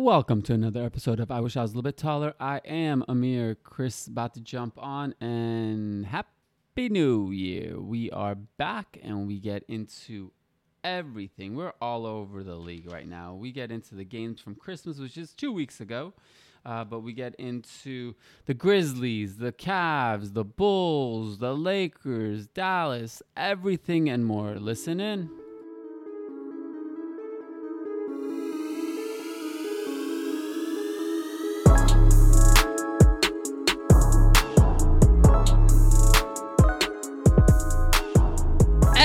Welcome to another episode of I Wish I Was a Little Bit Taller. I am Amir. Chris about to jump on and happy new year. We are back and we get into everything. We're all over the league right now. We get into the games from Christmas, which is two weeks ago. Uh, but we get into the Grizzlies, the Cavs, the Bulls, the Lakers, Dallas, everything and more. Listen in.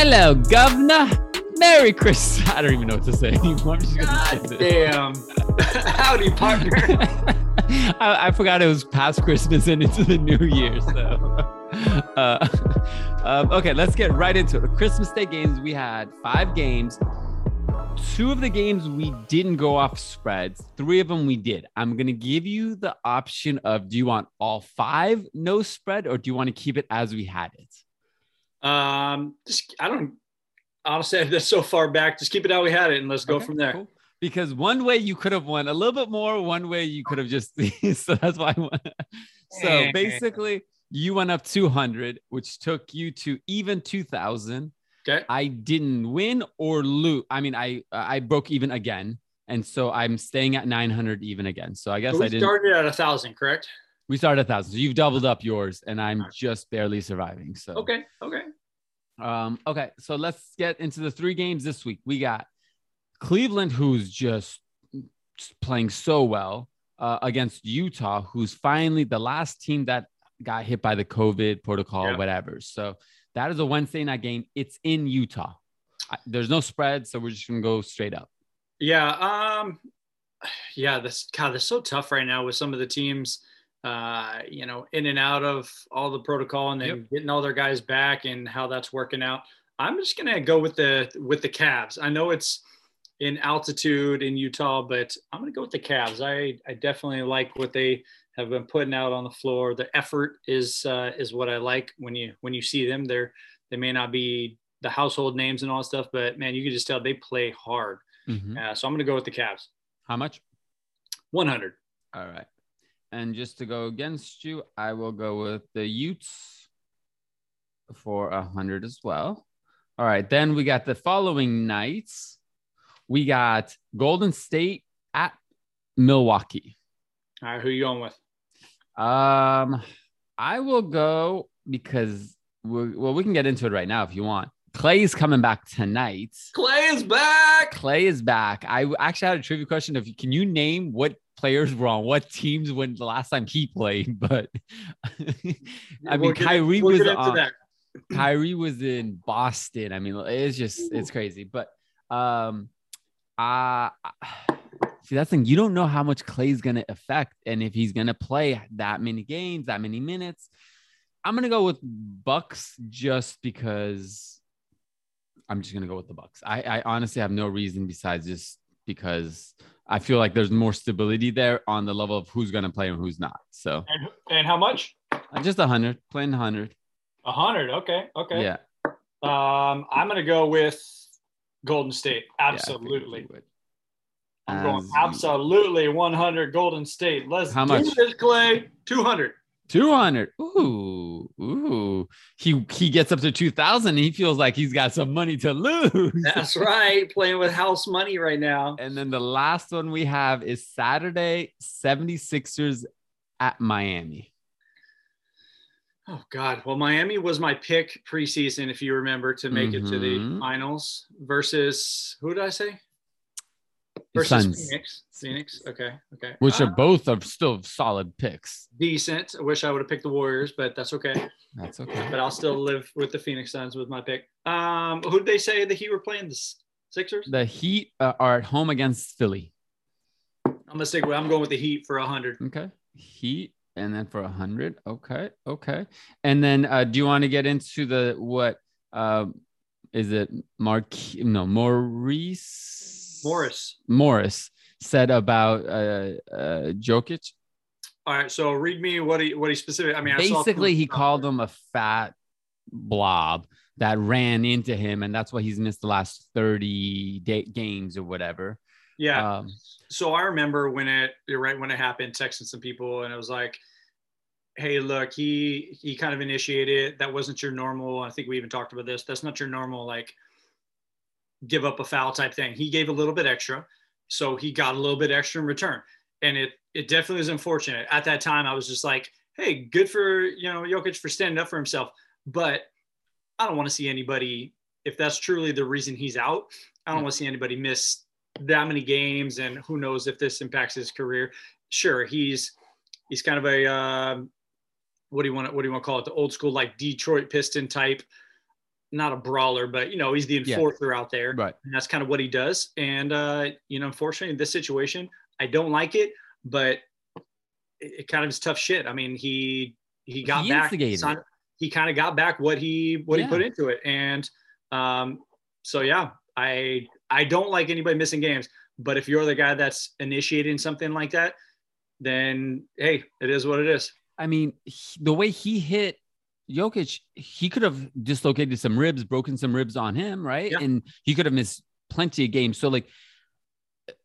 Hello, Governor. Merry Christmas. I don't even know what to say anymore. I'm just gonna say God damn. Howdy, partner. I, I forgot it was past Christmas and into the new year. So, uh, um, okay, let's get right into it. The Christmas Day games, we had five games. Two of the games we didn't go off spreads, three of them we did. I'm going to give you the option of do you want all five no spread or do you want to keep it as we had it? Um, just, I don't, I'll say that's so far back. Just keep it how we had it and let's go Okay, from there. cool. Because one way you could have won a little bit more, one way you could have just so that's why I won. So basically, you went up 200, which took you to even 2000. Okay. I didn't win or lose. I mean, I I broke even again, and so I'm staying at 900 even again. So I guess So we I didn't. started at a thousand, correct? we started a thousand. So you've doubled up yours, and I'm just barely surviving. So Okay. Okay. Um, okay, so let's get into the three games this week. We got Cleveland, who's just playing so well uh, against Utah, who's finally the last team that got hit by the COVID protocol, Yeah. whatever. So that is a Wednesday night game. It's in Utah. I, there's no spread, so we're just gonna go straight up. Yeah. Um, yeah. This God, that's so tough right now with some of the teams. Uh, you know, in and out of all the protocol, and then Yep. getting all their guys back, and how that's working out. I'm just gonna go with the with the Cavs. I know it's in altitude in Utah, but I'm gonna go with the Cavs. I I definitely like what they have been putting out on the floor. The effort is uh, is what I like when you when you see them. They're they may not be the household names and all that stuff, but man, you can just tell they play hard. Mhm. Uh, so I'm gonna go with the Cavs. How much? 100. All right. And just to go against you, I will go with the Utes for a hundred as well. All right. Then we got the following nights. We got Golden State at Milwaukee. All right, who you going with? Um, I will go because we're, well, we can get into it right now if you want. Clay's coming back tonight. Clay is back. Clay is back. I actually had a trivia question of can you name what players were on what teams when the last time he played? But I mean, We'll Kyrie we'll was on, that. Kyrie was in Boston. I mean, it's just it's crazy. But um, uh see that's thing. You don't know how much Clay's gonna affect, and if he's gonna play that many games, that many minutes. I'm gonna go with Bucks just because I'm just gonna go with the Bucks. I, I honestly have no reason besides just because I feel like there's more stability there on the level of who's gonna play and who's not. So And, and how much? uh, just a hundred, playing a hundred. A hundred. Okay. Okay. Yeah. Um, I'm gonna go with Golden State. yeah, Absolutely. would. I'm going absolutely 100 Golden State. Let's How do much? this, Clay. 200. 200. Ooh, ooh. He he gets up to 2000 he feels like he's got some money to lose. That's right. Playing with house money right now. And then the last one we have is Saturday 76ers at Miami. Oh God. Well, Miami was my pick preseason, if you remember, to make it to the Mhm. finals versus who did I say? Versus Suns, Phoenix. Phoenix. Okay. Okay. which Uh, are both of still solid picks. decent. I wish I would have picked the Warriors, but that's okay. That's okay. But I'll still live with the Phoenix Suns with my pick. Um, who did they say that he were playing? The Sixers. The Heat uh, are at home against Philly. I'm gonna stick with. I'm going with the Heat for hundred. Okay. Heat and then for a hundred. Okay. Okay. And then uh do you want to get into the what um is it Mark no Maurice Morris. Morris said about uh uh Jokic? All right. So read me what he what he specific. I mean, I saw Basically he called him a fat blob that ran into him and that's why he's missed the last 30 day- games or whatever. Yeah. Um, so I remember when it you're right when it happened, texting some people, and it was like, "Hey, look, he he kind of initiated. That wasn't your normal. I think we even talked about this. That's not your normal like give up a foul type thing. He gave a little bit extra, so he got a little bit extra in return, and it it definitely was unfortunate. At that time, I was just like, "Hey, good for you know Jokic for standing up for himself," but I don't want to see anybody if that's truly the reason he's out. I don't want to see anybody miss that many games, and who knows if this impacts his career. Sure, he's he's kind of a um, what do you want what do you want to call it? The old school like Detroit Piston type, not a brawler, but you know he's the Yeah. enforcer out there, right. and that's kind of what he does. And uh, you know, unfortunately, in this situation, I don't like it, but it, it kind of is tough shit. I mean, he he got He back. he kind of got back what he what Yeah. he put into it, and um, so yeah, I I don't like anybody missing games. But if you're the guy that's initiating something like that, then hey, it is what it is. I mean, he- the way he hit Jokic, he could have dislocated some ribs, broken some ribs on him, right? Yeah. And he could have missed plenty of games. So, like,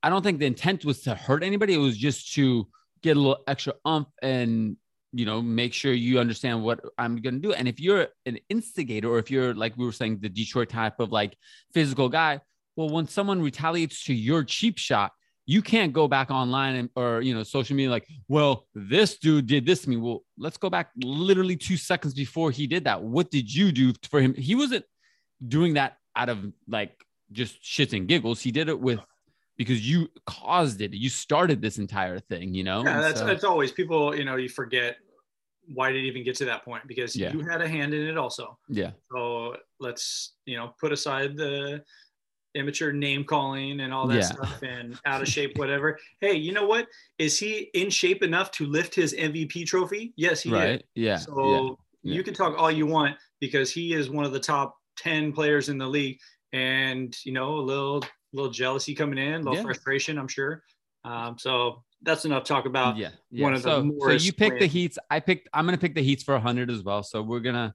I don't think the intent was to hurt anybody. It was just to get a little extra umph and, you know, make sure you understand what I'm going to do. And if you're an instigator, or if you're, like we were saying, the Detroit type of like physical guy, well, when someone retaliates to your cheap shot, you can't go back online and, or you know social media like well this dude did this to me well let's go back literally two seconds before he did that what did you do for him he wasn't doing that out of like just shits and giggles he did it with because you caused it you started this entire thing you know Yeah, that's so- that's always people. You know, you forget why did it even get to that point because Yeah. you had a hand in it also. yeah So let's you know put aside the immature name calling and all that Yeah. stuff and out of shape whatever. Hey, you know what? Is he in shape enough to lift his MVP trophy? Yes, he right is. yeah So yeah. you can talk all you want because he is one of the top 10 players in the league and you know a little little jealousy coming in, a little Yeah. frustration, I'm sure. Um, so that's enough talk about yeah, yeah. one of the so, so you picked the heats i picked i'm gonna pick the heats for 100 as well so we're gonna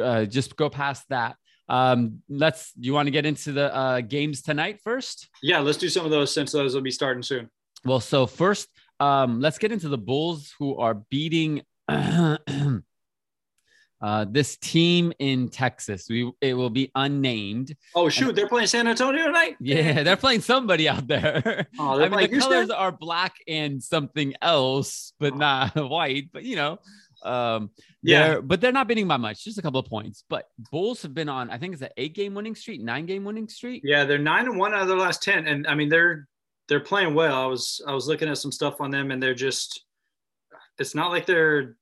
uh, just go past that um let's you want to get into the uh games tonight first yeah, let's do some of those since those will be starting soon. Well, so first, um, let's get into the Bulls who are beating uh, this team in Texas. We it will be unnamed. Oh shoot, they're playing San Antonio tonight. Yeah, they're playing somebody out there. Oh, I mean, the colors are black and something else, but not white. But you know, um, Yeah. they're but they're not beating by much, just a couple of points. But Bulls have been on, I think it's an eight game winning streak, nine game winning streak. Yeah, they're nine and one out of their last ten, and I mean they're they're playing well. I was I was looking at some stuff on them, and they're just it's not like they're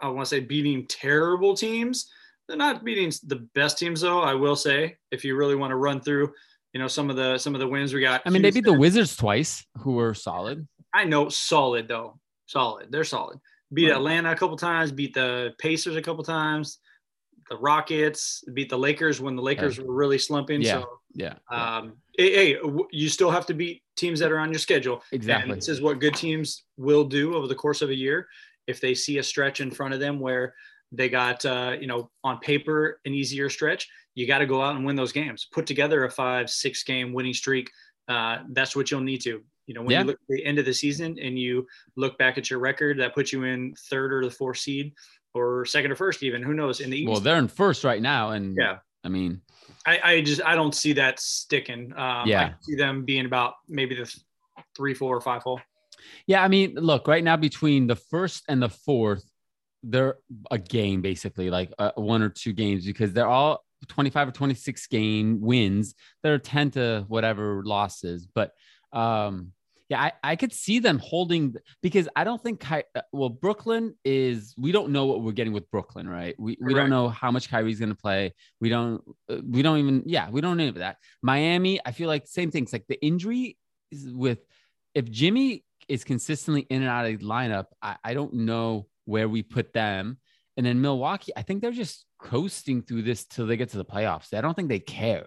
I want to say beating terrible teams. They're not beating the best teams though. I will say if you really want to run through, you know some of the some of the wins we got. I mean, they beat the Wizards twice, who were solid. I know solid though, solid. They're solid. Beat Right. Atlanta a couple times. Beat the Pacers a couple times. The Rockets beat the Lakers when the Lakers were really slumping. Yeah. So Yeah, um, hey, hey, you still have to beat teams that are on your schedule. exactly. And this is what good teams will do over the course of a year. If they see a stretch in front of them where they got, uh, you know, on paper an easier stretch, you got to go out and win those games. Put together a five, six game winning streak. Uh, that's what you'll need to. You know, when Yeah. you look at the end of the season and you look back at your record, that puts you in third or the fourth seed or second or first, even. Who knows? In the East. Well, they're in first right now, and Yeah. I mean, I, I just I don't see that sticking. Um, Yeah. I see them being about maybe the three, four, or five hole. Yeah, I mean, look, right now between the first and the fourth, they're a game basically, like uh, one or two games because they're all 25 or 26 game wins. There are 10 to whatever losses, but um yeah, I, I could see them holding because I don't think Ky- uh, well Brooklyn is we don't know what we're getting with Brooklyn, right? We we don't know how much Kyrie's going to play. We don't uh, we don't even yeah, we don't know any of that. Miami, I feel like same things like the injury is with if Jimmy is consistently in and out of the lineup, I, I don't know where we put them. And then Milwaukee, I think they're just coasting through this till they get to the playoffs. I don't think they care.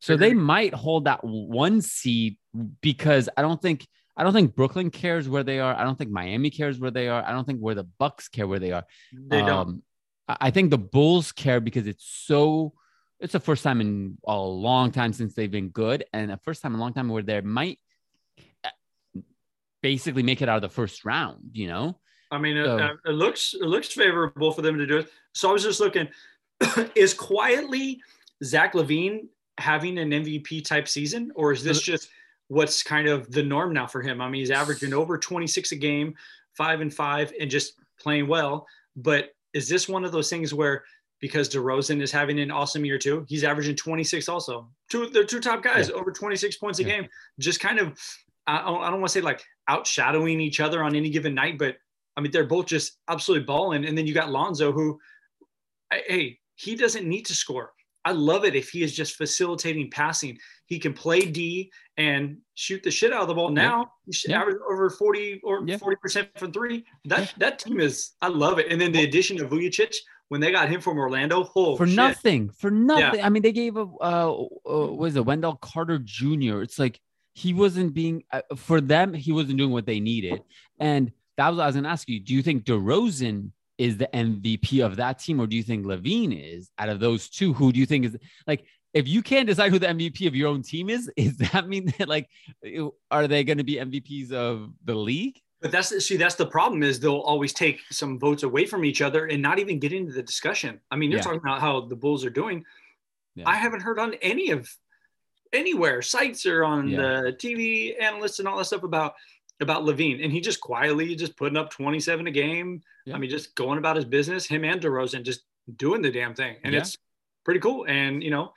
So they might hold that one seed because I don't think I don't think Brooklyn cares where they are. I don't think Miami cares where they are. I don't think where the Bucks care where they are. They don't. Um, I think the Bulls care because it's so it's the first time in a long time since they've been good, and the first time in a long time where they might uh, basically make it out of the first round. You know, I mean, So- it, it looks it looks favorable for them to do it. So I was just looking, is quietly Zach LaVine having an MVP type season, or is this uh, just what's kind of the norm now for him? I mean, he's averaging over 26 a game, five and five, and just playing well. But is this one of those things where because DeRozan is having an awesome year too, he's averaging 26 also. Two, they're two top guys, over 26 points a Yeah. game. Just kind of, I don't, I don't want to say like outshadowing each other on any given night, but I mean, they're both just absolutely balling. And then you got Lonzo, who, hey, he doesn't need to score. I love it if he is just facilitating passing. He can play D and shoot the shit out of the ball. Now he should Yeah. average over 40 or Yeah. 40% from three. That that team is, I love it. And then the addition of Vucevic, when they got him from Orlando, oh, for shit. nothing, for nothing. I mean, they gave a uh, uh was it Wendell Carter Jr. It's like he wasn't being uh, for them. He wasn't doing what they needed, and that was what I was gonna ask you. Do you think DeRozan is the MVP of that team, or do you think LaVine is? Out of those two, who do you think is like? If you can't decide who the MVP of your own team is, is that mean that like are they going to be MVPs of the league? But that's see, that's the problem is they'll always take some votes away from each other and not even get into the discussion. I mean, you're Yeah. talking about how the Bulls are doing. Yeah. I haven't heard on any of anywhere sites or on Yeah. the TV analysts and all that stuff about about LaVine, and he just quietly just putting up 27 a game. Yeah. I mean, just going about his business. Him and DeRozan just doing the damn thing, and Yeah. it's pretty cool. And you know,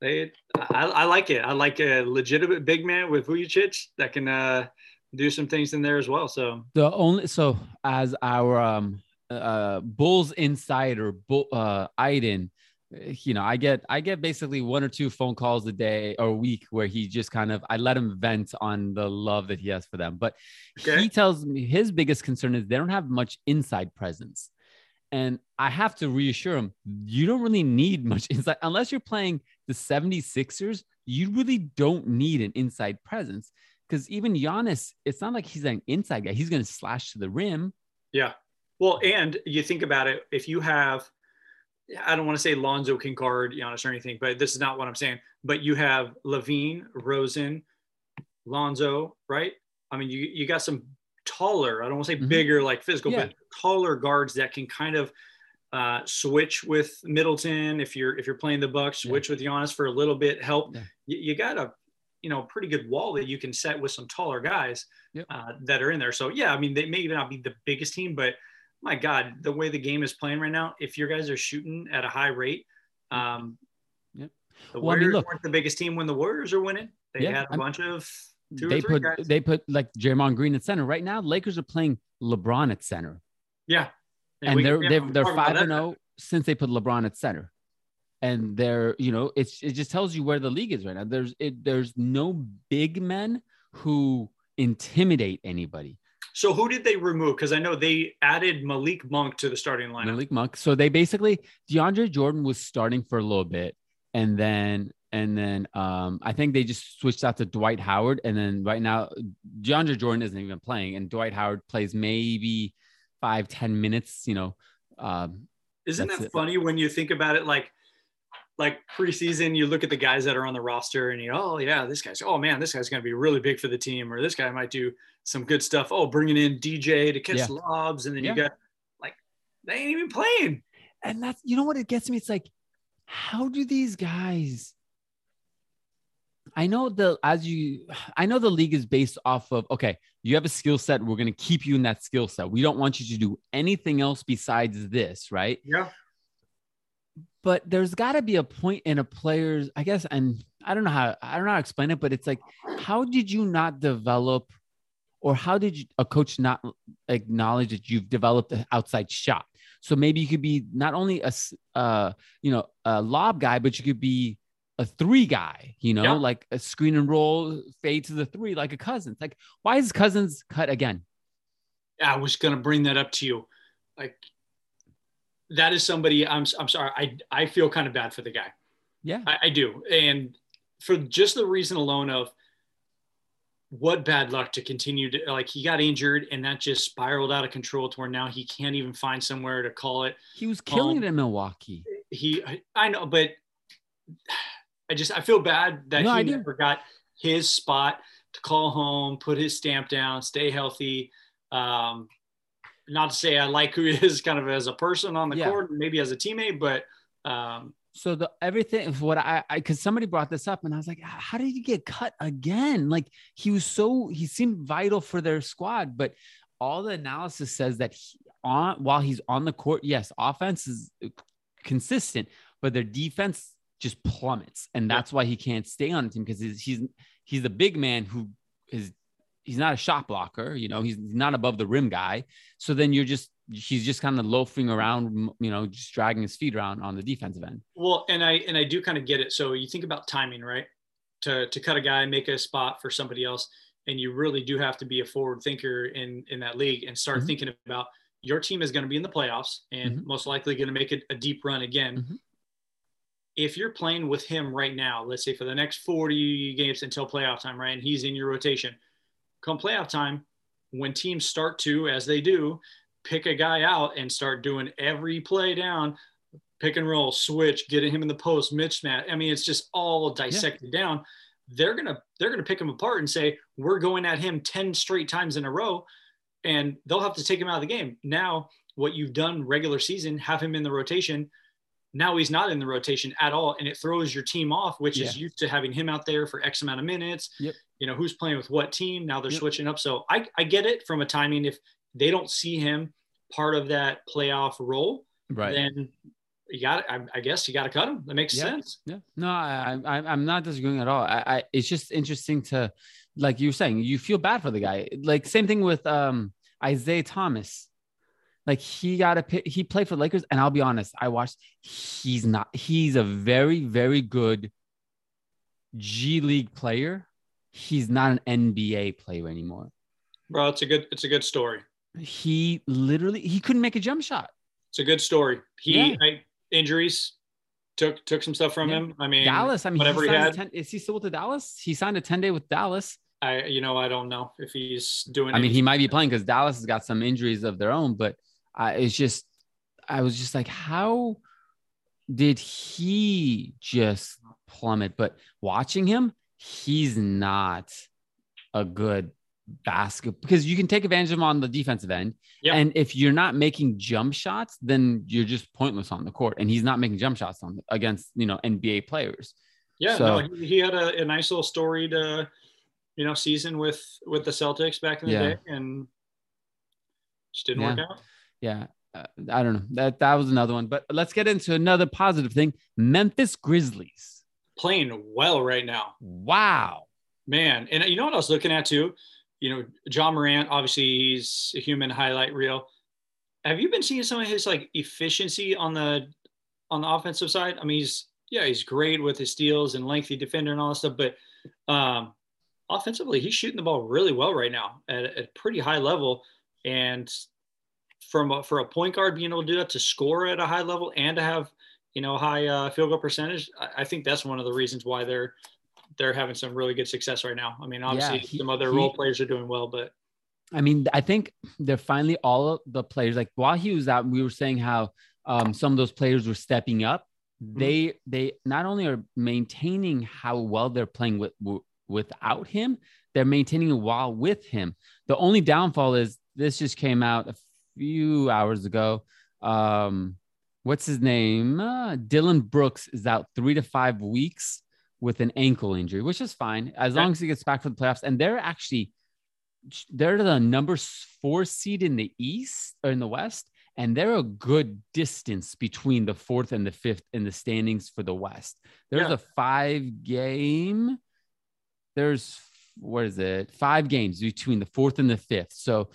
they I, I like it. I like a legitimate big man with Vucevic that can uh, do some things in there as well. So the only so as our um uh bulls insider bull uh iden Eh, you know i get i get basically one or two phone calls a day or a week where he just kind of i let him vent on the love that he has for them but Okay. he tells me his biggest concern is they don't have much inside presence and i have to reassure him you don't really need much inside unless you're playing the 76ers you really don't need an inside presence because even Giannis, it's not like he's an inside guy. He's going to slash to the rim. Yeah. Well, and you think about it, if you have, I don't want to say Lonzo can guard Giannis or anything, but this is not what I'm saying. But you have LaVine, Rosen, Lonzo, right? I mean, you you got some taller. I don't want to say Mhm. bigger, like physical, Yeah. but taller guards that can kind of uh, switch with Middleton. If you're if you're playing the Bucks, Yeah. switch with Giannis for a little bit, help. Yeah. You, you got a you know pretty good wall that you can set with some taller guys Yep. uh, that are in there. So yeah, I mean they may not be the biggest team, but my God, the way the game is playing right now, if your guys are shooting at a high rate, um, Yep. the Well, I mean, Warriors look- weren't the biggest team when the Warriors are winning. They Yeah, had a I'm- bunch of two they or put guys. they put like Draymond Green at center. Right now, Lakers are playing LeBron at center, yeah, and we- they're yeah, they're, they're five and zero since they put LeBron at center. And they're you know it's it just tells you where the league is right now. There's it there's no big men who intimidate anybody. So who did they remove? Because I know they added Malik Monk to the starting lineup. Malik Monk. So they basically DeAndre Jordan was starting for a little bit, and then and then um, I think they just switched out to Dwight Howard, and then right now DeAndre Jordan isn't even playing, and Dwight Howard plays maybe five ten minutes. You know, um, Isn't that it. funny when you think about it? Like, like preseason, you look at the guys that are on the roster, and you, oh yeah, this guy's, oh man, this guy's going to be really big for the team, or this guy might do some good stuff. Oh, bringing in DJ to catch Yeah. lobs, and then Yeah. you got like they ain't even playing. and that's you know what it gets me. It's like, how do these guys? I know the as you I know the league is based off of okay, you have a skill set, we're gonna keep you in that skill set. We don't want you to do anything else besides this, right? Yeah, But there's gotta be a point in a player's, I guess, and I don't know how I don't know how to explain it, but it's like, how did you not develop or how did you, a coach not acknowledge that you've developed an outside shot? So maybe you could be not only a uh, you know a lob guy, but you could be a three guy. You know, Yeah. like a screen and roll fade to the three, like a Cousins. Like why is Cousins cut again? I was going to bring that up to you. Like, that is somebody. I'm I'm sorry. I I feel kind of bad for the guy. Yeah, I, I do, and for just the reason alone of what bad luck to continue to like he got injured and that just spiraled out of control to where now he can't even find somewhere to call it he was killing Um, it in Milwaukee. he i know but I just I feel bad that No, I he do. never got his spot to call home, put his stamp down, stay healthy. Um, not to say I like who he is kind of as a person on the Yeah. court, maybe as a teammate, but um, So the everything what I I because somebody brought this up and I was like, how did he get cut again? Like he was so he seemed vital for their squad, but all the analysis says that he, on while he's on the court, yes, offense is consistent, but their defense just plummets, and that's why he can't stay on the team because he's he's he's the big man who is he's not a shot blocker, you know, he's not above the rim guy. So then you're just he's just kind of loafing around, you know, just dragging his feet around on the defensive end. Well, and I and I do kind of get it. So you think about timing, right? To to cut a guy, make a spot for somebody else, and you really do have to be a forward thinker in in that league and start Mhm. thinking about your team is going to be in the playoffs and Mhm. most likely going to make it a deep run again. Mhm. If you're playing with him right now, let's say for the next 40 games until playoff time, right, and he's in your rotation, come playoff time, when teams start to, as they do, pick a guy out and start doing every play down, pick and roll, switch, getting him in the post, mismatch. I mean, it's just all dissected down. They're gonna they're gonna pick him apart and say we're going at him ten straight times in a row, and they'll have to take him out of the game. Now, what you've done regular season, have him in the rotation. Now he's not in the rotation at all, and it throws your team off, which is used to having him out there for X amount of minutes. Yep. You know who's playing with what team. Now they're Yep. switching up. So I I get it from a timing. If they don't see him part of that playoff role, Right. then you got I, I guess you got to cut him. That makes Yeah. sense. Yeah, no, I, I, I'm not disagreeing at all. I, I, it's just interesting to, like you were saying, you feel bad for the guy. Like same thing with um Isaiah Thomas. Like he got a he played for the Lakers, and I'll be honest, I watched. He's not. He's a very, very good G League player. He's not an NBA player anymore. Bro, it's a good it's a good story. He literally he couldn't make a jump shot. It's a good story. He Yeah. I, injuries took took some stuff from Yeah. him. I mean, Dallas. I mean, whatever he a had. 10 is he still with the Dallas? He signed a ten day with Dallas. I you know I don't know if he's doing. I mean, he might be playing because Dallas has got some injuries of their own, but I, it's just, I was just like, how did he just plummet? But watching him, he's not a good basket because you can take advantage of him on the defensive end. Yep. And if you're not making jump shots, then you're just pointless on the court. And he's not making jump shots on against you know NBA players. Yeah, So- no, he, he had a, a nice little storied, uh, you know, season with with the Celtics back in the Yeah. day, and just didn't Yeah. work out. Yeah. Uh, I don't know. That that was another one. But let's get into another positive thing. Memphis Grizzlies. Playing well right now, Wow. man. And you know what I was looking at too? You know, Ja Morant. Obviously, he's a human highlight reel. Have you been seeing some of his like efficiency on the on the offensive side? I mean, he's yeah, he's great with his steals and lengthy defender and all that stuff, but um, offensively, he's shooting the ball really well right now at, at a pretty high level. And from a, for a point guard being able to do that to score at a high level and to have you know high uh, field goal percentage, I, I think that's one of the reasons why they're they're having some really good success right now. I mean, obviously he- some other he- role players are doing well, but I mean, I think they're finally all the players. Like while he was out, we were saying how um, some of those players were stepping up. They they not only are maintaining how well they're playing with w- without him, they're maintaining while with him. The only downfall is this just came out a few hours ago. Um, what's his name? Uh, Dillon Brooks is out three to five weeks with an ankle injury, which is fine as long as he gets back for the playoffs. And they're actually they're the number four seed in the East or in the West, and they're a good distance between the fourth and the fifth in the standings for the West. There's Yeah. a five game. There's what is it? Five games between the fourth and the fifth, so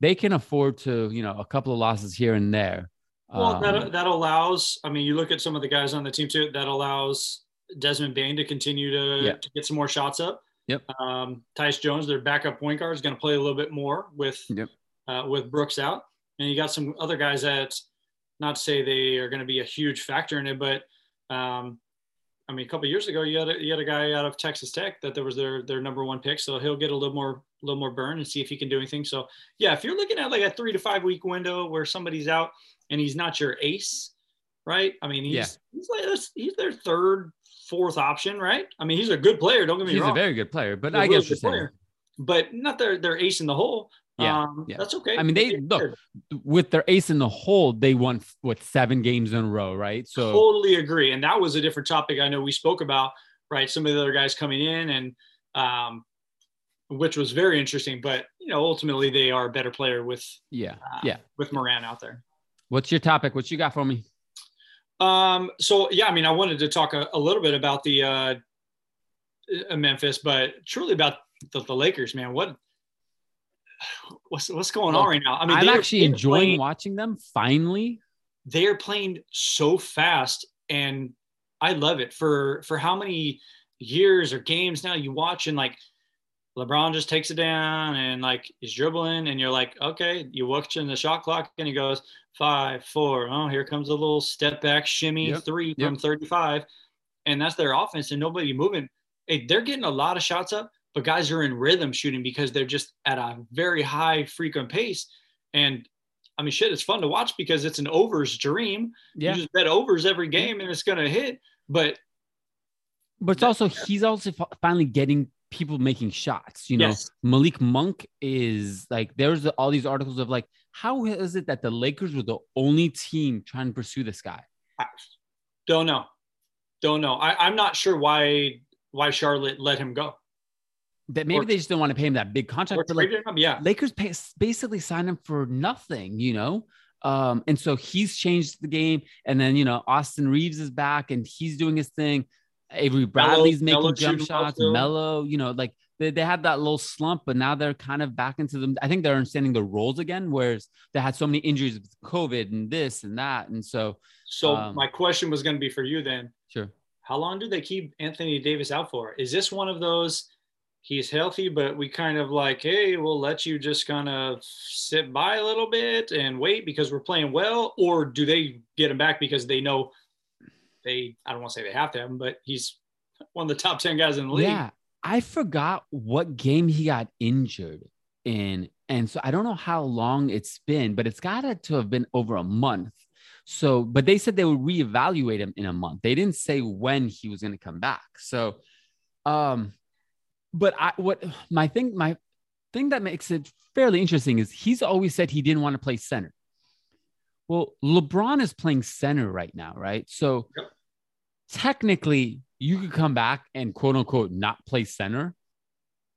they can afford to, you know, a couple of losses here and there. Well, Um, that, that allows, I mean, you look at some of the guys on the team too, that allows Desmond Bane to continue to, Yeah. to get some more shots up. Yep. Um, Tyus Jones, their backup point guard, is going to play a little bit more with, Yep. uh, with Brooks out. And you got some other guys that, not to say they are going to be a huge factor in it, but um, I mean, a couple of years ago, you had a, you had a guy out of Texas Tech that there was their their number one pick, so he'll get a little more a little more burn and see if he can do anything. So yeah, if you're looking at like a three to five week window where somebody's out and he's not your ace, right? I mean, he's Yeah. he's like he's their third, fourth option, right? I mean, he's a good player. Don't get me He's wrong. a very good player, but He's I really guess you're saying. But not their their ace in the hole. Yeah, um, yeah. that's okay. I mean, they- look, with their ace in the hole, they won what seven games in a row, right? So totally agree. And that was a different topic I know we spoke about, right? Some of the other guys coming in and um, which was very interesting. But you know, ultimately they are a better player with yeah, uh, yeah. with Morant out there. What's your topic? What you got for me? Um, so yeah, I mean, I wanted to talk a, a little bit about the uh, Memphis, but truly about the, the Lakers, man. What what's what's going on right now? I mean, I'm actually enjoying playing- watching them. Finally, they are playing so fast and I love it for for how many years or games now you watch and like LeBron just takes it down and like he's dribbling and you're like, okay, you watching the shot clock and he goes five, four. Oh, here comes a little step back shimmy Yep, three yep. from 35. And that's their offense and nobody moving. Hey, they're getting a lot of shots up, but guys are in rhythm shooting because they're just at a very high frequent pace. And I mean, shit, it's fun to watch because it's an overs dream. yeah. You just bet overs every game and it's going to hit. But But it's also he's also finally getting people making shots. You know, yes, Malik Monk is like there's all these articles of like how is it that the Lakers were the only team trying to pursue this guy? I don't know. Don't know. I, I'm not sure why why Charlotte let him go. That maybe Or- they just don't want to pay him that big contract. But like him. Yeah. Lakers pay, basically signed him for nothing, you know. Um, and so he's changed the game. And then you know Austin Reaves is back and he's doing his thing. Avery Bradley's making Melo jump shots. Melo, you know, like they, they had that little slump, but now they're kind of back into them. I think they're understanding the roles again, whereas they had so many injuries with COVID and this and that. And so, So Um, my question was going to be for you then. sure. How long do they keep Anthony Davis out for? Is this one of those? He's healthy, but we kind of like, hey, we'll let you just kind of sit by a little bit and wait because we're playing well, or do they get him back because they know they? I don't want to say they have to have him, but he's one of the top ten guys in the league. Yeah. I forgot what game he got injured in. And so I don't know how long it's been, but it's got to have been over a month. So, but they said they would reevaluate him in a month. They didn't say when he was going to come back. So, um, but I, what my thing, my thing that makes it fairly interesting is he's always said he didn't want to play center. Well, LeBron is playing center right now, right? So, Yep. technically, you could come back and quote unquote not play center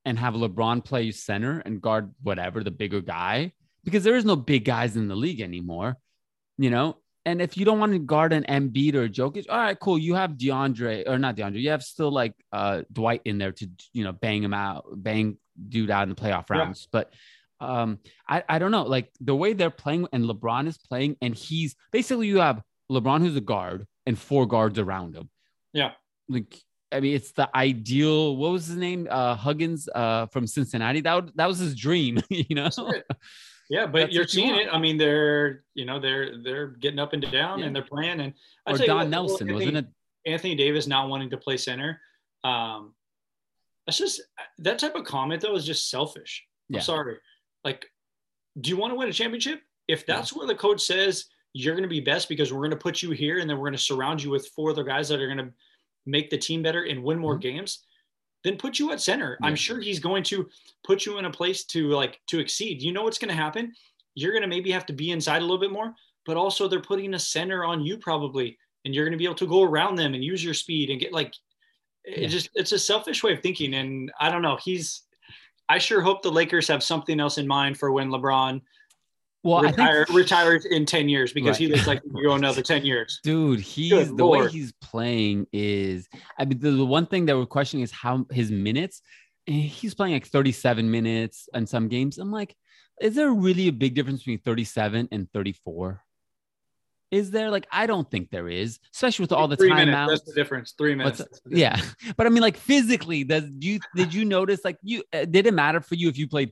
and have LeBron play center and guard whatever the bigger guy because there is no big guys in the league anymore, you know. And if you don't want to guard an Embiid or a Jokic, all right, cool. You have DeAndre or not DeAndre. You have still like uh, Dwight in there to you know bang him out, bang dude out in the playoff Yeah. rounds. But um, I I don't know, like the way they're playing and LeBron is playing, and he's basically you have LeBron who's a guard and four guards around him. Yeah. like I mean, it's the ideal. What was his name? Uh, Huggins uh, from Cincinnati. That would, that was his dream, you know. Yeah, but That's you're what you seeing it. I mean, they're you know they're they're getting up and down Yeah. and they're playing. And Or tell you Don what, Nelson, Anthony, wasn't it? Anthony Davis not wanting to play center. Um, that's just that type of comment though is just selfish. Yeah. I'm sorry. Like, do you want to win a championship? If that's where the coach says you're going to be best because we're going to put you here and then we're going to surround you with four other guys that are going to make the team better and win more Mhm. games, then put you at center. Yeah. I'm sure he's going to put you in a place to like to exceed. You know what's going to happen? You're going to maybe have to be inside a little bit more, but also they're putting a center on you probably, and you're going to be able to go around them and use your speed and get like. Yeah. It just it's a selfish way of thinking, and I don't know. He's. I sure hope the Lakers have something else in mind for when LeBron Well, retire, I think, retires in ten years because he looks like he go another ten years. dude, he's Good the way he's playing is. I mean, the, the one thing that we're questioning is how his minutes. Eh, he's playing like 37 minutes in some games. I'm like, is there really a big difference between 37 and 34? Is there like I don't think there is, especially with all the minutes. timeouts. That's the difference. Three minutes. What's- That's the difference. Yeah, but I mean, like physically, does you did you notice like you uh, did it matter for you if you played,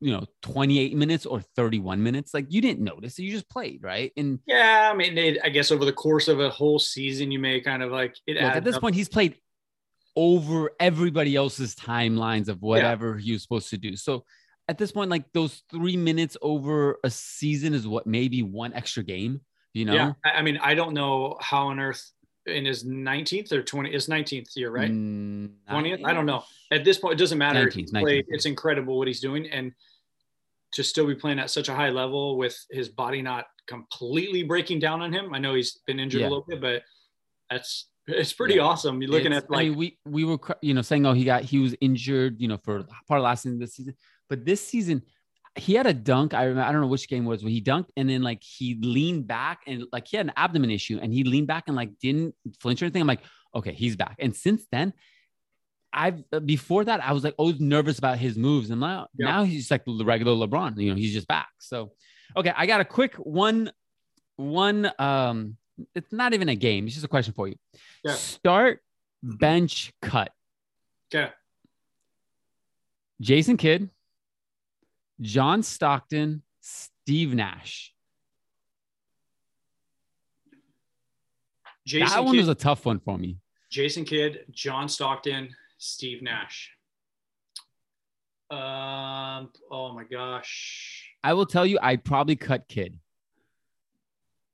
you know, twenty eight minutes or thirty one minutes? Like you didn't notice, you just played, right? And Yeah, I mean, it, I guess over the course of a whole season, you may kind of like it. look, at this up. point, he's played over everybody else's timelines of whatever he was supposed to do. So at this point, like those three minutes over a season is what maybe one extra game. You know, Yeah, I mean, I don't know how on earth in his 19th or 20 his 19th year, right? Mm, 20th? I don't know. At this point, it doesn't matter. 19th, He's played- 19th. It's incredible what he's doing. And to still be playing at such a high level with his body not completely breaking down on him. I know he's been injured Yeah. a little bit, but that's it's pretty Yeah. awesome. You're looking It's- at like I mean, we we were you know saying oh he got he was injured you know for part of last season this season, but this season he had a dunk. I remember I don't know which game it was when he dunked and then like he leaned back and like he had an abdomen issue and he leaned back and like didn't flinch or anything. I'm like okay he's back. And since then. I've uh, before that I was like always nervous about his moves and now Yeah. now he's like the regular LeBron you know he's just back so okay I got a quick one one um it's not even a game it's just a question for you Yeah. start bench cut okay, Jason Kidd, John Stockton, Steve Nash. Jason that one Kidd, was a tough one for me. Jason Kidd, John Stockton, Steve Nash. Um. Oh my gosh. I will tell you, I'd probably cut Kidd.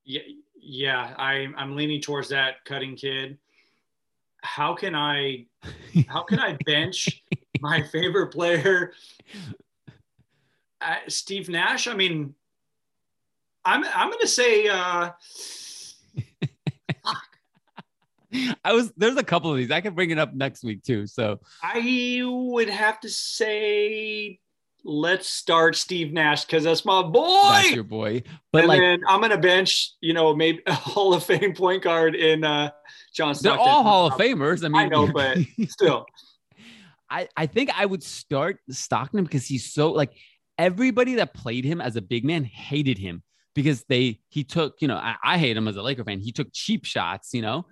Yeah, yeah. I I'm leaning towards that cutting Kidd. How can I how can I bench my favorite player, uh, Steve Nash? I mean, I'm I'm gonna say uh, I was there's a couple of these. I can bring it up next week too. So I would have to say let's start Steve Nash because that's my boy. that's your boy. But and like then I'm gonna bench, you know, maybe a Hall of Fame point guard in uh, John they're all Hall of Famers. I mean, I know, but still, I, I think I would start Stockton because he's so like everybody that played him as a big man hated him because they he took you know I, I hate him as a Laker fan. He took cheap shots, you know,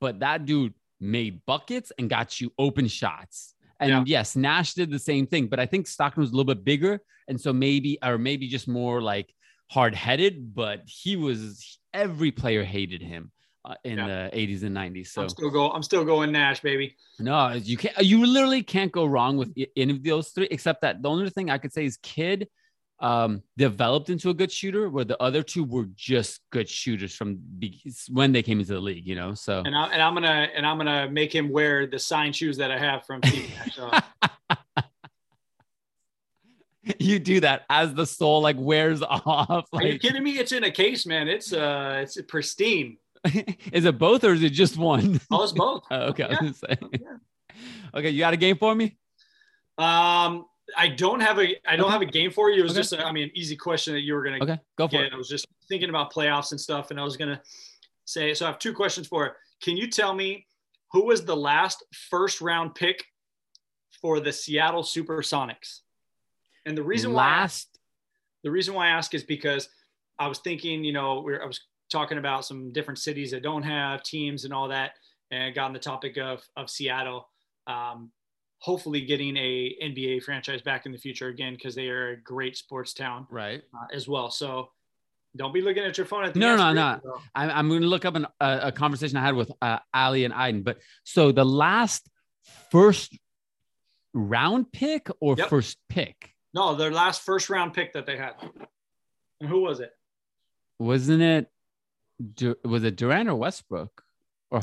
but that dude made buckets and got you open shots. And Yeah. yes, Nash did the same thing, but I think Stockton was a little bit bigger, and so maybe or maybe just more like hard headed. But he was every player hated him uh, in Yeah. the 80s and 90s. So I'm still go. I'm still going Nash, baby. no, you can't. You literally can't go wrong with any of those three, except that the only thing I could say is Kidd um, developed into a good shooter, where the other two were just good shooters from when they came into the league. You know, so And, I, and I'm gonna and I'm gonna make him wear the signed shoes that I have from So, you do that as the soul like wears off. are you kidding me? It's in a case, man. It's uh, it's pristine. is it both or is it just one? Oh, it's both. Oh, okay, Yeah. Yeah. Okay, you got a game for me? Um, I don't have a I don't Okay. have a game for you. It was Okay. just a, I mean easy question that you were gonna Okay, go for get. it. I was just thinking about playoffs and stuff, and I was gonna say so. I have two questions for it. Can you tell me who was the last first round pick for the Seattle Supersonics? And the reason why I Last, the reason why I ask is because I was thinking, you know, we're, I was talking about some different cities that don't have teams and all that, and got on the topic of of Seattle. Um, hopefully, getting a NBA franchise back in the future again because they are a great sports town right? uh, as well. So don't be looking at your phone at the No, no, no. I'm, I'm going to look up an, a, a conversation I had with uh, Ali and Iden. But so the last first round pick or Yep. first pick No, their last first round pick that they had. And who was it? wasn't it? Du- Was it Durant or Westbrook or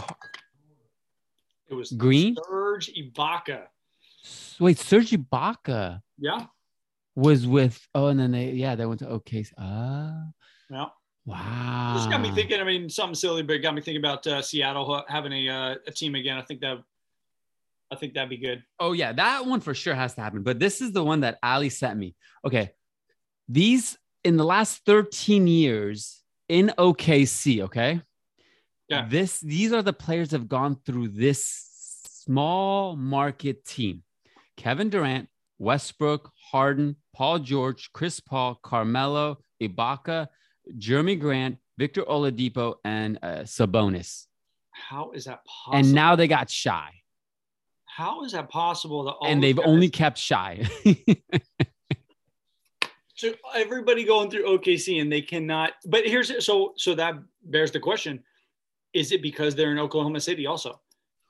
It was Green? Serge Ibaka. Wait, Serge Ibaka Yeah. was with. Oh, and then they yeah they went to OKC. Ah, Yeah. wow. This got me thinking. I mean, something silly, but it got me thinking about uh, Seattle having a uh, a team again. I think that I think that'd be good. Oh yeah, that one for sure has to happen. But this is the one that Ali sent me. Okay, these in the last 13 years in OKC. Okay, Yeah. This these are the players that have gone through this small market team: Kevin Durant, Westbrook, Harden, Paul George, Chris Paul, Carmelo, Ibaka, Jerami Grant, Victor Oladipo, and uh, Sabonis. How is that possible? And now they got Shai, how is that possible? That all and they've guys- only kept Shai. so everybody going through OKC and they cannot. But here's so so that bears the question: Is it because they're in Oklahoma City also?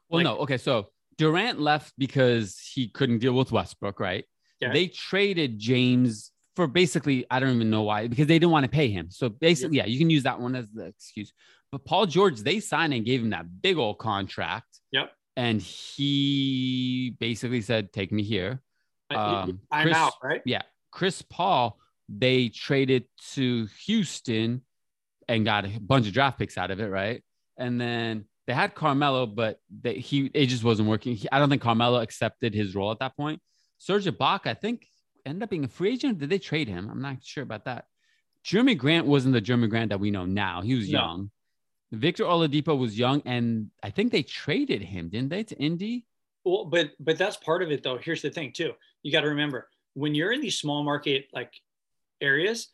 Well, Like- no. Okay. So Durant left because he couldn't deal with Westbrook, right? Yeah. They traded James for basically, I don't even know why, because they didn't want to pay him. So basically, yeah, you can use that one as the excuse. But Paul George, they signed and gave him that big old contract. Yep. And he basically said, "Take me here." Um, I'm Chris- out, right? Yeah, Chris Paul, they traded to Houston and got a bunch of draft picks out of it, right? And then they had Carmelo, but they, he it just wasn't working. He- I don't think Carmelo accepted his role at that point. Serge Ibaka, I think, ended up being a free agent. Did they trade him? I'm not sure about that. Jerami Grant wasn't the Jerami Grant that we know now. He was No. young. Victor Oladipo was young, and I think they traded him, didn't they, to Indy? Well, but but that's part of it though. Here's the thing too. You got to remember when you're in these small market like areas,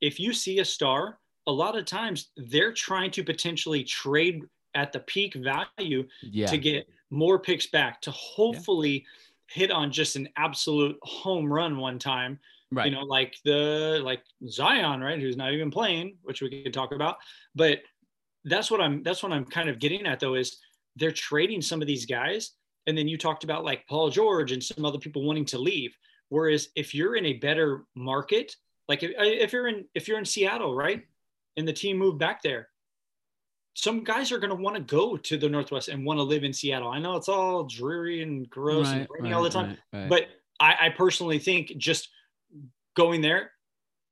if you see a star, a lot of times they're trying to potentially trade at the peak value Yeah, to get more picks back to hopefully hit on just an absolute home run one time. right. You know, like the like Zion, right? Who's not even playing, which we could talk about. But that's what I'm that's what I'm kind of getting at though is they're trading some of these guys. And then you talked about like Paul George and some other people wanting to leave. Whereas if you're in a better market, like if, uh, if you're in if you're in Seattle, right? And the team moved back there, some guys are going to want to go to the Northwest and want to live in Seattle. I know it's all dreary and gross and rainy all the time, right, right. but I, I personally think just going there,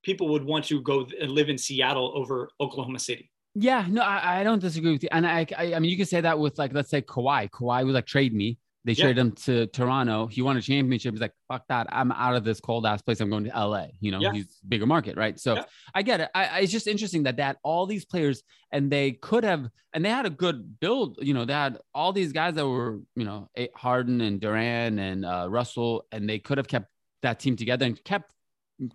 people would want to go and live in Seattle over Oklahoma City. Yeah, no, I, I don't disagree with you. And I, I, I mean, you can say that with like, let's say Kawhi. Kawhi would like, trade me. They Yeah. traded him to Toronto. He won a championship. He's like, fuck that. I'm out of this cold ass place. I'm going to LA. You know, Yeah. he's bigger market, right? So Yeah. I get it. I, I, it's just interesting that that all these players and they could have, and they had a good build. You know, they had all these guys that were, you know, Harden and Durant and uh, Russell, and they could have kept that team together and kept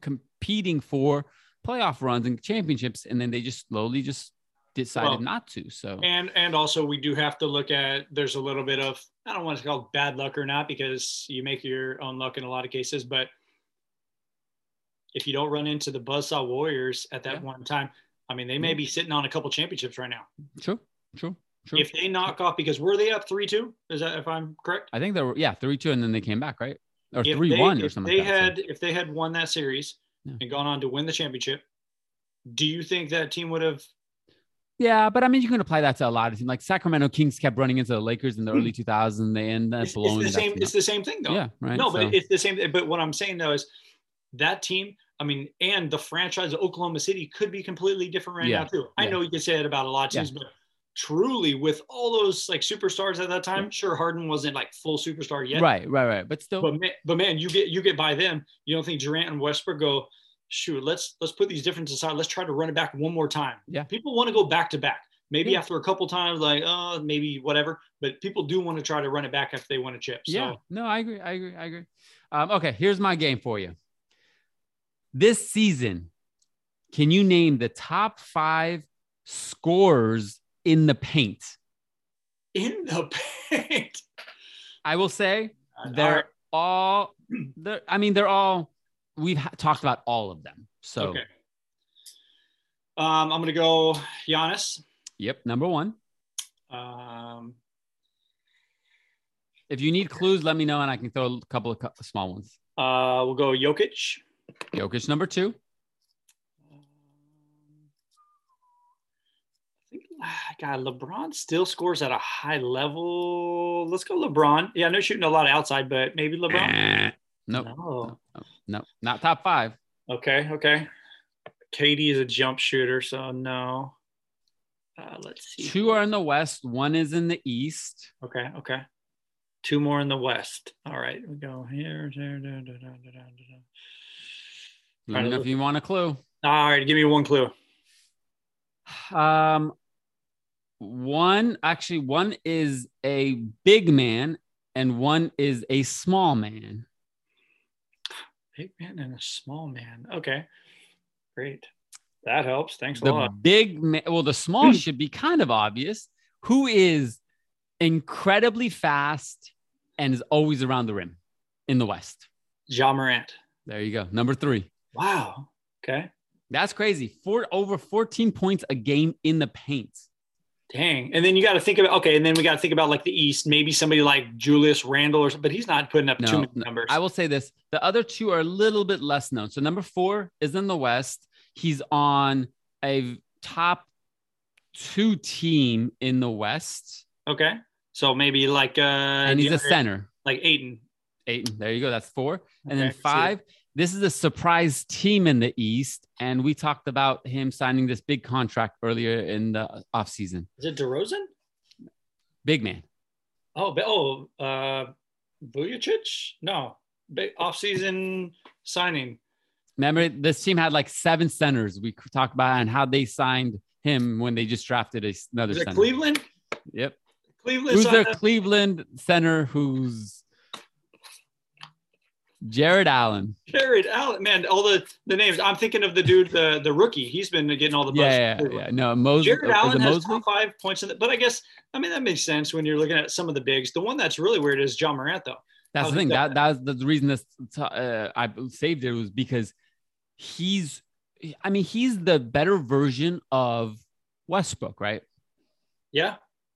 competing for playoff runs and championships. And then they just slowly just decided Well, not to. So And and also we do have to look at there's a little bit of I don't want to call it bad luck or not because you make your own luck in a lot of cases, but if you don't run into the Buzzsaw Warriors at that Yeah. one time, I mean they may be sitting on a couple championships right now. true, true, true. If they knock off because were they up three two? Is that if I'm correct? I think they were, yeah, three two, and then they came back, right? Or three one or if something. They like that, so- had if they had won that series Yeah. and gone on to win the championship, do you think that team would have? Yeah, but I mean, you can apply that to a lot of teams. Like Sacramento Kings kept running into the Lakers in the early 2000s. They ended up Hmm. It's, it's blowing the same. It's the same thing though. Yeah, right. No, So- but it's the same. But what I'm saying though is that team. I mean, and the franchise of Oklahoma City could be completely different right Yeah. now too. I Yeah. know you can say it about a lot of Yeah. teams, but truly, with all those like superstars at that time, sure Harden wasn't like full superstar yet. right, right, right. But still, But man, but man, you get you get by them. You don't think Durant and Westbrook go, shoot, let's let's put these differences aside. Let's try to run it back one more time. Yeah. People want to go back to back. Maybe Yeah. after a couple times, like oh, maybe whatever. But people do want to try to run it back if they want to chip. So yeah, no, I agree. I agree. I agree. Um, okay, here's my game for you. This season, can you name the top five scorers in the paint? in the paint. I will say they're right. all. They're, I mean, they're all. We've ha- talked about all of them. So, Okay. Um, I'm gonna go Giannis. yep, number one. Um, If you need clues, let me know, and I can throw a couple of cu- small ones. uh, we'll go Jokic. Jokic, number two. I think, ah, God, LeBron still scores at a high level. Let's go LeBron. Yeah, no shooting a lot outside, but maybe LeBron. Nope. No. No, no, not top five. Okay, okay. Katie is a jump shooter, so no. Uh, let's see. Two are in the West. One is in the East. Okay, okay. Two more in the West. All right, we go here. there, da, da, da. Let me to know if you want a clue. All right, give me one clue. Um, one actually, one is a big man, and one is a small man. Big man and a small man. Okay, great. That helps. Thanks a The lot. big man, well, the small hmm. should be kind of obvious. Who is incredibly fast and is always around the rim in the West? Ja Morant. There you go. Number three. Wow. Okay. That's crazy. Four over 14 points a game in the paint. Dang. And then you got to think about okay, and then we got to think about like the East, maybe somebody like Julius Randle or something, but he's not putting up too many numbers. I will say this: the other two are a little bit less known. So number four is in the West. He's on a top two team in the West, Okay. So maybe like uh and he's a center. like Ayton. Eight. There you go. That's four. And then Okay, see five. This is a surprise team in the East, and we talked about him signing this big contract earlier in the offseason. Is it DeRozan? Big man. Oh, oh, uh, Vucevic? No, big off-season signing. Remember, this team had like seven centers. We talked about and how they signed him when they just drafted another Is it center. Cleveland? Yep. Cleveland. Who's their Cleveland center? Who's Jarrett Allen? Jarrett Allen. Man, all the the names. I'm thinking of the dude, the the rookie. He's been getting all the buzz. Yeah, yeah, yeah. No. Jarrett is Allen has Mobley? top five points in the, but I guess I mean that makes sense when you're looking at some of the bigs. The one that's really weird is Ja Morant, though. That's the thing. That that was the reason this uh, I saved it was because he's. I mean, he's the better version of Westbrook, right? Yeah,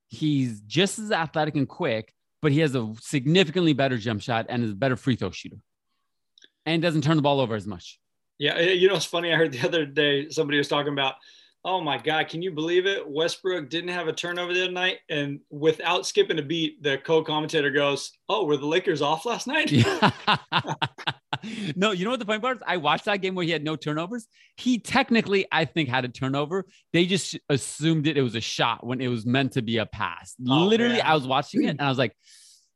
He's just as athletic and quick, but he has a significantly better jump shot and is a better free throw shooter, and doesn't turn the ball over as much. yeah. eh, You know, it's funny. I heard the other day somebody was talking about. Oh my God! Can you believe it? Westbrook didn't have a turnover the other night, and without skipping a beat, the co-commentator goes, "Oh, were the Lakers off last night?" Yeah. no, you know what the funny part is? I watched that game where he had no turnovers. He technically, I think, had a turnover. They just assumed it, it was a shot when it was meant to be a pass. Oh, Literally, man. I was watching it and I was like,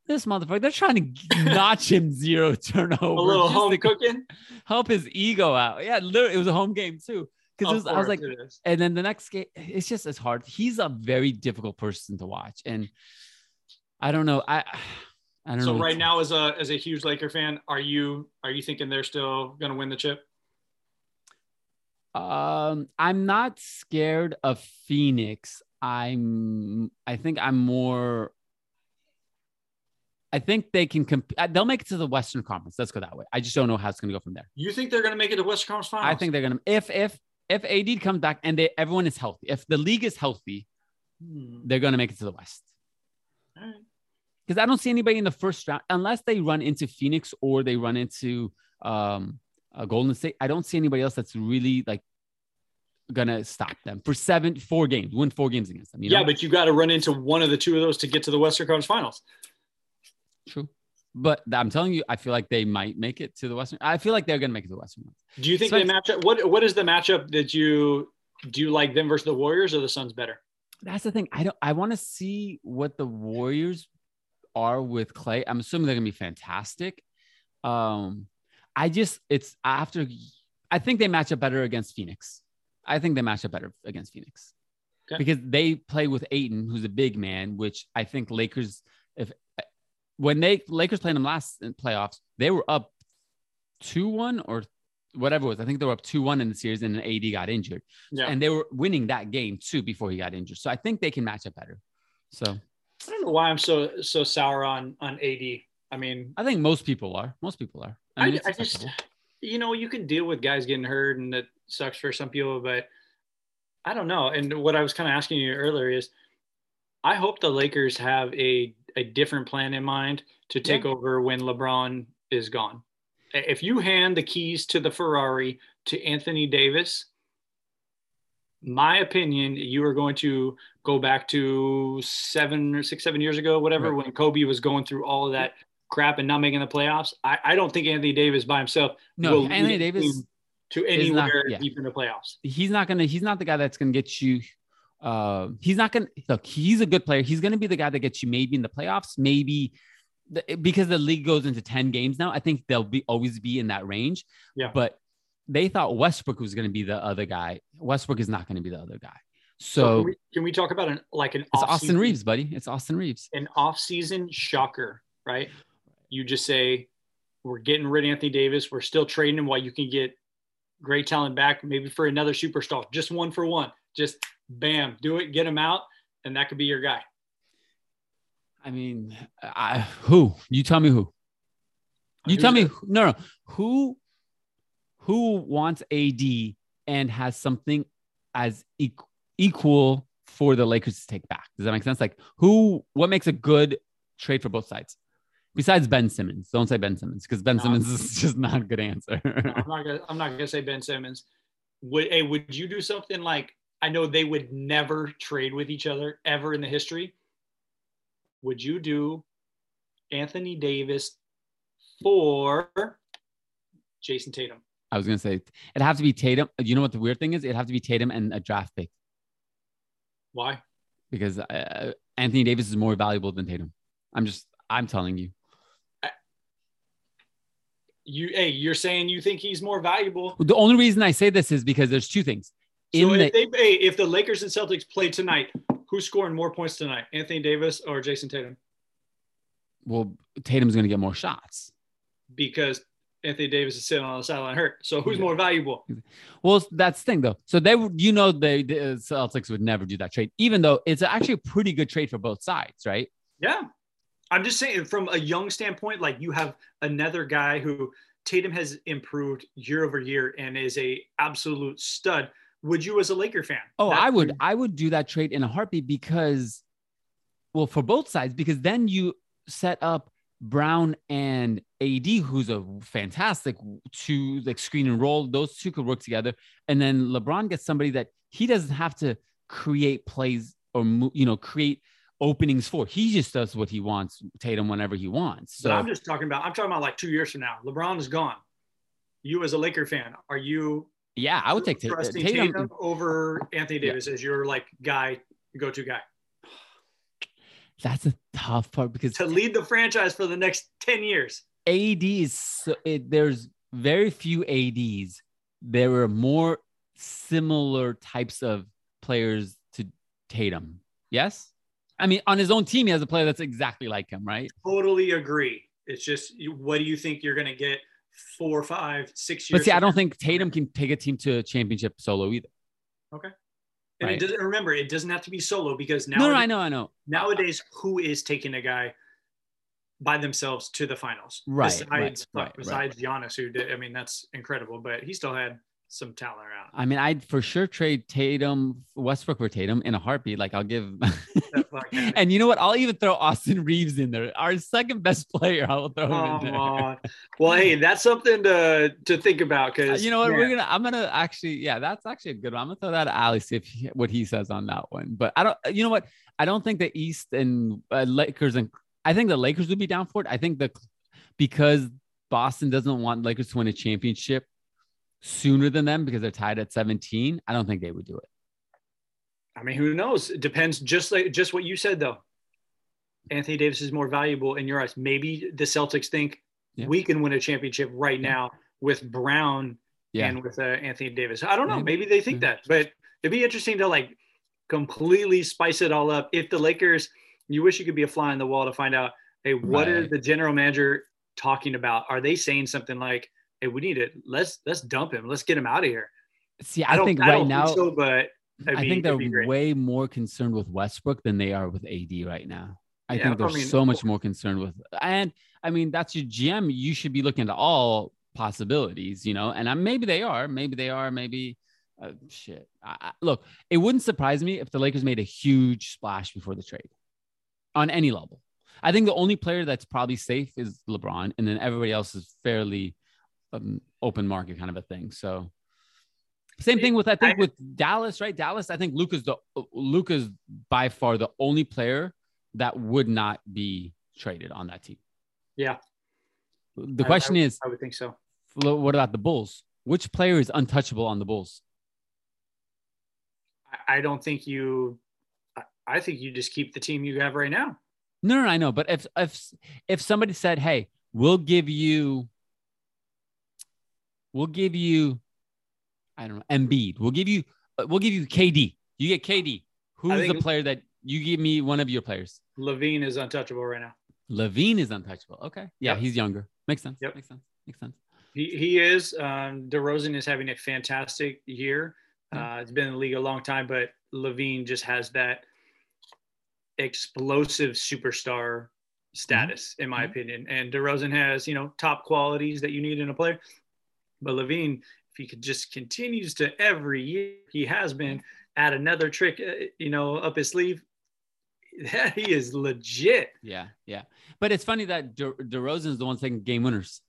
this motherfucker, they're trying to notch him zero turnover. A little just home cooking. help his ego out. Yeah, literally, it was a home game too. Because I was like, and then the next game, it's just as hard. He's a very difficult person to watch. And I don't know. I I don't So know. So right now, as a as a huge Laker fan, are you are you thinking they're still going to win the chip? Um, I'm not scared of Phoenix. I'm. I think I'm more. I think they can. Comp- uh, they'll make it to the Western Conference. Let's go that way. I just don't know how it's going to go from there. You think they're going to make it to Western Conference Finals? I think they're going to. If if if AD comes back and they everyone is healthy, if the league is healthy, Hmm. they're going to make it to the West. All right. Because I don't see anybody in the first round unless they run into Phoenix or they run into um, uh, Golden State. I don't see anybody else that's really like gonna stop them for seven, four games, win four games against them. You know? Yeah, but you got to run into one of the two of those to get to the Western Conference Finals. True. But I'm telling you, I feel like they might make it to the Western. I feel like they're gonna make it to the Western. Do you think So they match up? What What is the matchup that you do? You like them versus the Warriors or the Suns better? That's the thing. I don't. I want to see what the Warriors are with Clay. I'm assuming they're gonna be fantastic. Um, I just it's after. I think they match up better against Phoenix. I think they match up better against Phoenix Okay. because they play with Ayton, who's a big man, which I think Lakers. If when they Lakers played them last in playoffs, they were up two one or whatever it was. I think they were up two one in the series, and then AD got injured Yeah, and they were winning that game too before he got injured. So I think they can match up better. So I don't know why I'm so so sour on on AD. I mean, I think most people are. Most people are. I, I, mean, it's I just you know you can deal with guys getting hurt and that sucks for some people, but I don't know. And what I was kind of asking you earlier is, I hope the Lakers have a a different plan in mind to take Yeah. over when LeBron is gone. If you hand the keys to the Ferrari to Anthony Davis, my opinion, you are going to go back to seven or six, seven years ago, whatever, Right. when Kobe was going through all of that crap and not making the playoffs. I, I don't think Anthony Davis by himself no, will Anthony Davis. to is not- anywhere yeah. deep in the playoffs. He's not gonna. He's not the guy that's gonna get you. Uh, he's not gonna look. He's a good player. He's gonna be the guy that gets you maybe in the playoffs, maybe the, because the league goes into ten games now. I think they'll be always be in that range. Yeah. But they thought Westbrook was gonna be the other guy. Westbrook is not gonna be the other guy. So, So, can, we, can we talk about an like an it's Austin Reaves, buddy. It's Austin Reaves. an off-season shocker, right? You just say we're getting rid of Anthony Davis. We're still trading him while you can get great talent back, maybe for another superstar, just one for one. Just bam, do it, get him out, and that could be your guy. I mean, I, who? You tell me who. You Who's tell me who- no, no. Who who wants AD and has something as equ- equal for the Lakers to take back? Does that make sense? Like who what makes a good trade for both sides? Besides Ben Simmons. Don't say Ben Simmons because Ben No. Simmons is just not a good answer. No, I'm not gonna. I'm not gonna say Ben Simmons. Would hey, would you do something like I know they would never trade with each other ever in the history. Would you do Anthony Davis for Jayson Tatum? I was gonna say it'd have to be Tatum. You know what the weird thing is? It'd have to be Tatum and a draft pick Why? because uh, Anthony Davis is more valuable than Tatum. I'm just I'm telling you. You hey, you're saying you think he's more valuable. The only reason I say this is because there's two things. In so the, if they hey, if the Lakers and Celtics play tonight, who's scoring more points tonight? Anthony Davis or Jayson Tatum? well, Tatum's gonna get more shots. Because Anthony Davis is sitting on the sideline hurt. So who's Yeah. more valuable? Well, that's the thing though. So they would, you know, they the uh, Celtics would never do that trade, even though it's actually a pretty good trade for both sides, right? Yeah. I'm just saying from a young standpoint, like you have another guy who Tatum has improved year over year and is a absolute stud. Would you as a Laker fan? Oh, That- I would, I would do that trade in a heartbeat because, well, for both sides, because then you set up Brown and AD, who's a fantastic to like screen and roll. Those two could work together, and then LeBron gets somebody that he doesn't have to create plays or you know create openings for. He just does what he wants, Tatum, whenever he wants. But So I'm just talking about I'm talking about like two years from now. LeBron is gone. You as a Laker fan, are you yeah, I would take Ta- uh, Tatum. Tatum, over Anthony Yeah. Davis as your like guy, go-to guy That's a tough part because to lead the franchise for the next 10 years? AD is so, it, there's very few ADs. There are more similar types of players to Tatum. Yes, I mean on his own team he has a player that's exactly like him, right? Totally agree. It's just what do you think you're going to get four, five, six years? But see, I don't think Tatum can take a team to a championship solo either. Okay. And right. it doesn't remember it doesn't have to be solo because now No, no, I know, I know. nowadays who is taking a guy by themselves to the finals? Right, Besides, right, right, right. besides Giannis, who did. I mean, that's incredible, but he still had some talent around. I mean, I'd for sure trade Tatum, Westbrook for Tatum in a heartbeat. Like I'll give. And you know what? I'll even throw Austin Reaves in there, our second best player. I will throw him in there. on. Well, hey, that's something to to think about because you know what? We're gonna. I'm gonna actually. Yeah, that's actually a good one. I'm gonna throw that at Ali see if he, what he says on that one. But I don't. You know what? I don't think the East and uh, Lakers and I think the Lakers would be down for it. I think the because Boston doesn't want Lakers to win a championship sooner than them because they're tied at 17. I don't think they would do it. I mean, who knows? It depends. Just like just what you said, though. Anthony Davis is more valuable in your eyes. Maybe the Celtics think Yeah. we can win a championship right Yeah. now with Brown Yeah. and with uh, Anthony Davis. I don't know. Maybe. Maybe they think that, but it'd be interesting to like completely spice it all up. If the Lakers, you wish you could be a fly on the wall to find out, hey, what is Right. the general manager talking about? Are they saying something like, hey, we need it. Let's let's dump him. Let's get him out of here. See, I, don't think I right don't now, think so, but I mean, think they're it'd be great. way more concerned with Westbrook than they are with AD right now. I Yeah, think they're mean, so much more concerned with, and I mean that's your GM. You should be looking at all possibilities, you know. And I, maybe they are, maybe they are, maybe uh, shit. I, I- look, it wouldn't surprise me if the Lakers made a huge splash before the trade on any level. I think the only player that's probably safe is LeBron, and then everybody else is fairly um, open market kind of a thing. So. Same thing with I think I- with Dallas, right? Dallas, I think Luka's the Luka's by far the only player that would not be traded on that team. Yeah. The I- question is, I would think so. what about the Bulls? Which player is untouchable on the Bulls? I- I don't think you. I- I think you just keep the team you have right now. No, no, no, I know. But if if if somebody said, "Hey, we'll give you, we'll give you, I don't know, Embiid. We'll give you, uh, we'll give you KD. You get KD. Who's the player that you give me? One of your players. LaVine is untouchable right now. LaVine is untouchable. Okay, yeah, Yep. he's younger. Makes sense. Yep. Makes sense. Makes sense. He, he is. Um, DeRozan is having a fantastic year. Yeah. Uh, it's been in the league a long time, but LaVine just has that explosive superstar status, in my Mhm. opinion. And DeRozan has, you know, top qualities that you need in a player. But LaVine, if he could just continues to every year he has been add another trick, uh, you know, up his sleeve, that he is legit. Yeah, yeah. But it's funny that De- DeRozan is the one taking game winners.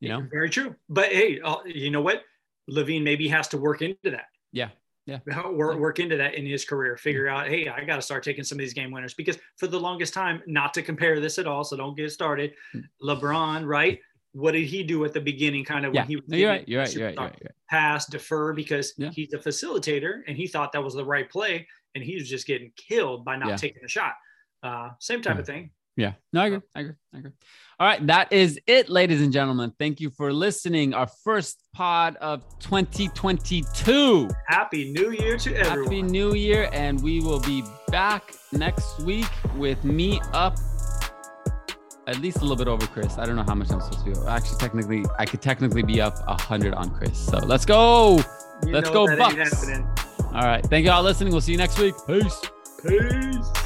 You know? Very true. But hey, uh, you know what? LaVine maybe has to work into that. Yeah. Yeah. Work, work into that in his career. Figure out, hey, I got to start taking some of these game winners because for the longest time, not to compare this at all, so don't get started. Hmm. LeBron, right? What did he do at the beginning? Kind of Yeah. when he was No, you're right. You're right. You're right. You're right. Pass, defer because Yeah. he's a facilitator and he thought that was the right play and he was just getting killed by not Yeah. taking the shot. Uh, same type of thing. Yeah. No, I agree. I agree. I agree. All right. That is it, ladies and gentlemen. Thank you for listening. Our first pod of 2022. Happy New Year to everyone. Happy New Year. And we will be back next week with me up at least a little bit over Chris. I don't know how much I'm supposed to be. Actually, technically, I could technically be up 100 on Chris. So let's go. You let's go, Bucks. All right. Thank you all listening. We'll see you next week. Peace. Peace.